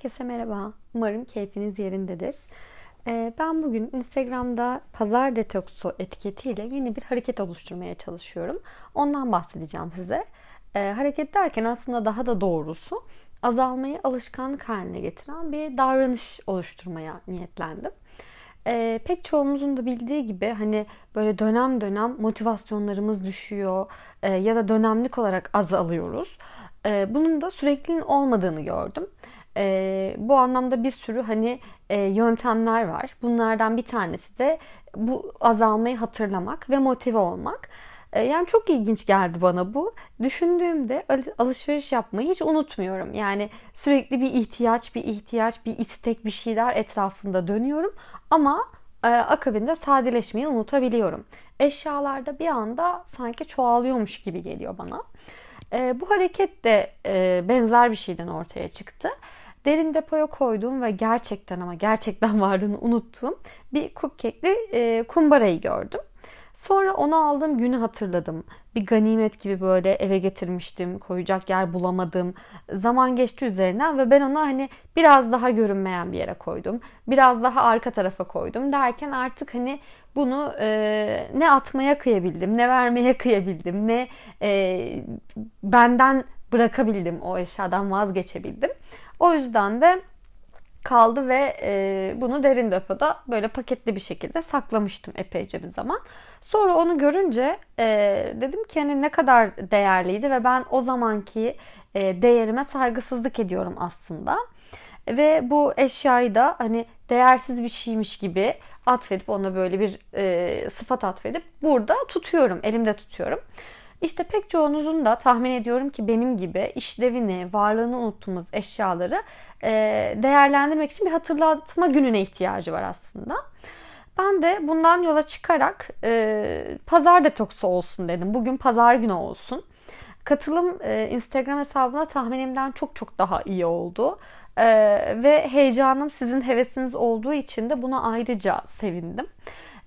Herkese merhaba. Umarım keyfiniz yerindedir. Ee, ben bugün Instagram'da pazar detoksu etiketiyle yeni bir hareket oluşturmaya çalışıyorum. Ondan bahsedeceğim size. Ee, hareket derken aslında daha da doğrusu azalmayı alışkanlık haline getiren bir davranış oluşturmaya niyetlendim. Ee, pek çoğumuzun da bildiği gibi hani böyle dönem dönem motivasyonlarımız düşüyor e, ya da dönemlik olarak azalıyoruz. E, bunun da sürekliliğin olmadığını gördüm. E, bu anlamda bir sürü hani e, yöntemler var. Bunlardan bir tanesi de bu azalmayı hatırlamak ve motive olmak. E, yani çok ilginç geldi bana bu. Düşündüğümde alışveriş yapmayı hiç unutmuyorum. Yani sürekli bir ihtiyaç, bir ihtiyaç, bir istek, bir şeyler etrafında dönüyorum. Ama e, akabinde sadeleşmeyi unutabiliyorum. Eşyalarda bir anda sanki çoğalıyormuş gibi geliyor bana. E, bu hareket de e, benzer bir şeyden ortaya çıktı. Derin depoya koyduğum ve gerçekten ama gerçekten varlığını unuttuğum bir cupcake'li e, kumbarayı gördüm. Sonra onu aldığım günü hatırladım. Bir ganimet gibi böyle eve getirmiştim. Koyacak yer bulamadım. Zaman geçti üzerinden ve ben onu hani biraz daha görünmeyen bir yere koydum. Biraz daha arka tarafa koydum derken artık hani bunu e, ne atmaya kıyabildim, ne vermeye kıyabildim, ne e, benden bırakabildim, o eşyadan vazgeçebildim. O yüzden de kaldı ve e, bunu derin depoda böyle paketli bir şekilde saklamıştım epeyce bir zaman. Sonra onu görünce e, dedim ki hani ne kadar değerliydi ve ben o zamanki e, değerime saygısızlık ediyorum aslında. Ve bu eşyayı da hani değersiz bir şeymiş gibi atfedip ona böyle bir e, sıfat atfedip burada tutuyorum, elimde tutuyorum. İşte pek çoğunuzun da tahmin ediyorum ki benim gibi işlevini, varlığını unuttuğumuz eşyaları e, değerlendirmek için bir hatırlatma gününe ihtiyacı var aslında. Ben de bundan yola çıkarak e, pazar detoksu olsun dedim. Bugün pazar günü olsun. Katılım e, Instagram hesabına tahminimden çok çok daha iyi oldu. E, ve heyecanım sizin hevesiniz olduğu için de buna ayrıca sevindim.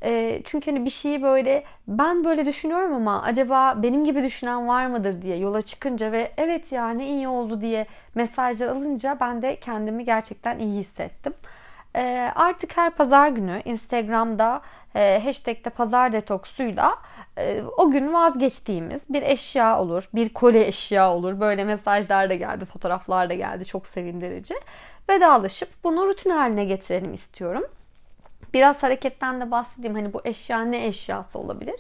E, çünkü hani bir şeyi böyle ben böyle düşünüyorum ama acaba benim gibi düşünen var mıdır diye yola çıkınca ve evet ya ne iyi oldu diye mesajlar alınca ben de kendimi gerçekten iyi hissettim. E, artık her pazar günü Instagram'da e, hashtag'te pazar detoksuyla e, o gün vazgeçtiğimiz bir eşya olur, bir kole eşya olur. Böyle mesajlar da geldi, fotoğraflar da geldi. Çok sevindirici. Vedalaşıp bunu rutin haline getirelim istiyorum. Biraz hareketten de bahsedeyim. Hani bu eşya ne eşyası olabilir?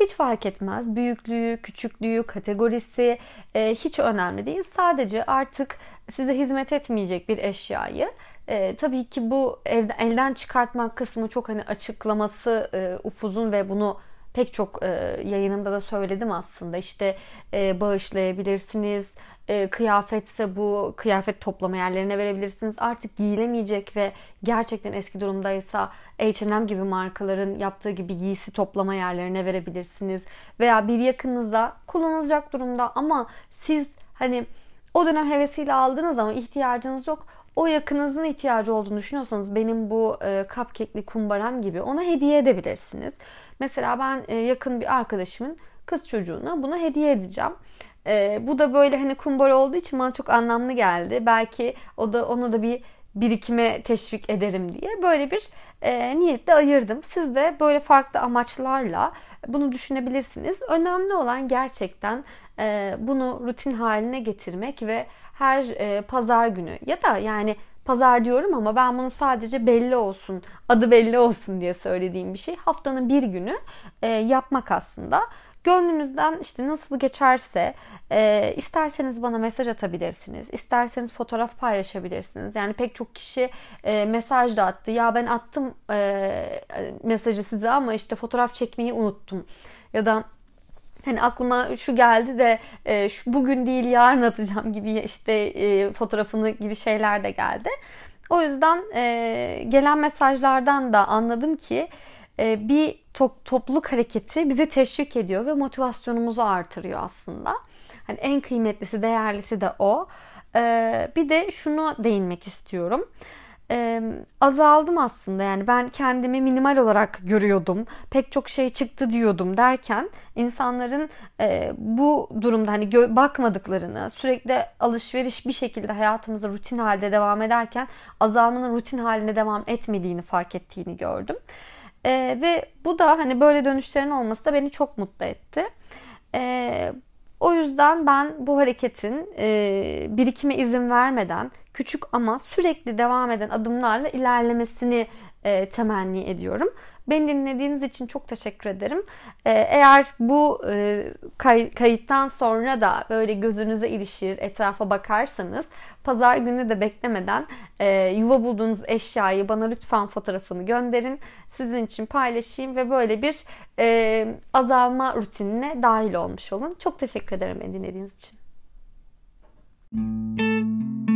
Hiç fark etmez. Büyüklüğü, küçüklüğü, kategorisi e, hiç önemli değil. Sadece artık size hizmet etmeyecek bir eşyayı e, tabii ki bu elden, elden çıkartmak kısmı çok hani açıklaması e, upuzun ve bunu pek çok e, yayınımda da söyledim aslında. İşte e, bağışlayabilirsiniz, e, kıyafetse bu kıyafet toplama yerlerine verebilirsiniz. Artık giyilemeyecek ve gerçekten eski durumdaysa H&M gibi markaların yaptığı gibi giysi toplama yerlerine verebilirsiniz. Veya bir yakınınıza kullanılacak durumda ama siz hani o dönem hevesiyle aldınız ama ihtiyacınız yok. O yakınınızın ihtiyacı olduğunu düşünüyorsanız benim bu e, cupcake'li kumbaram gibi ona hediye edebilirsiniz. Mesela ben e, yakın bir arkadaşımın kız çocuğuna bunu hediye edeceğim. E, bu da böyle hani kumbara olduğu için bana çok anlamlı geldi. Belki o da onu da bir birikime teşvik ederim diye böyle bir e, niyetle ayırdım. Siz de böyle farklı amaçlarla bunu düşünebilirsiniz. Önemli olan gerçekten e, bunu rutin haline getirmek ve her e, pazar günü ya da yani pazar diyorum ama ben bunu sadece belli olsun, adı belli olsun diye söylediğim bir şey. Haftanın bir günü e, yapmak aslında. Gönlünüzden işte nasıl geçerse e, isterseniz bana mesaj atabilirsiniz. isterseniz fotoğraf paylaşabilirsiniz. Yani pek çok kişi e, mesaj da attı. Ya ben attım e, mesajı size ama işte fotoğraf çekmeyi unuttum. Ya da hani aklıma şu geldi de e, şu bugün değil yarın atacağım gibi işte e, fotoğrafını gibi şeyler de geldi. O yüzden e, gelen mesajlardan da anladım ki bir to- topluluk hareketi bizi teşvik ediyor ve motivasyonumuzu artırıyor aslında. Hani en kıymetlisi, değerlisi de o. E, bir de şunu değinmek istiyorum. e, azaldım aslında. Yani ben kendimi minimal olarak görüyordum. Pek çok şey çıktı diyordum derken insanların e, bu durumda hani bakmadıklarını, sürekli alışveriş bir şekilde hayatımıza rutin halde devam ederken azalmanın rutin haline devam etmediğini fark ettiğini gördüm. E, ve bu da hani böyle dönüşlerin olması da beni çok mutlu etti. E, o yüzden ben bu hareketin e, birikime izin vermeden küçük ama sürekli devam eden adımlarla ilerlemesini e, temenni ediyorum. Beni dinlediğiniz için çok teşekkür ederim. Ee, eğer bu e, kayıttan sonra da böyle gözünüze ilişir, etrafa bakarsanız pazar günü de beklemeden e, yuva bulduğunuz eşyayı bana lütfen fotoğrafını gönderin. Sizin için paylaşayım ve böyle bir e, azalma rutinine dahil olmuş olun. Çok teşekkür ederim beni dinlediğiniz için. Müzik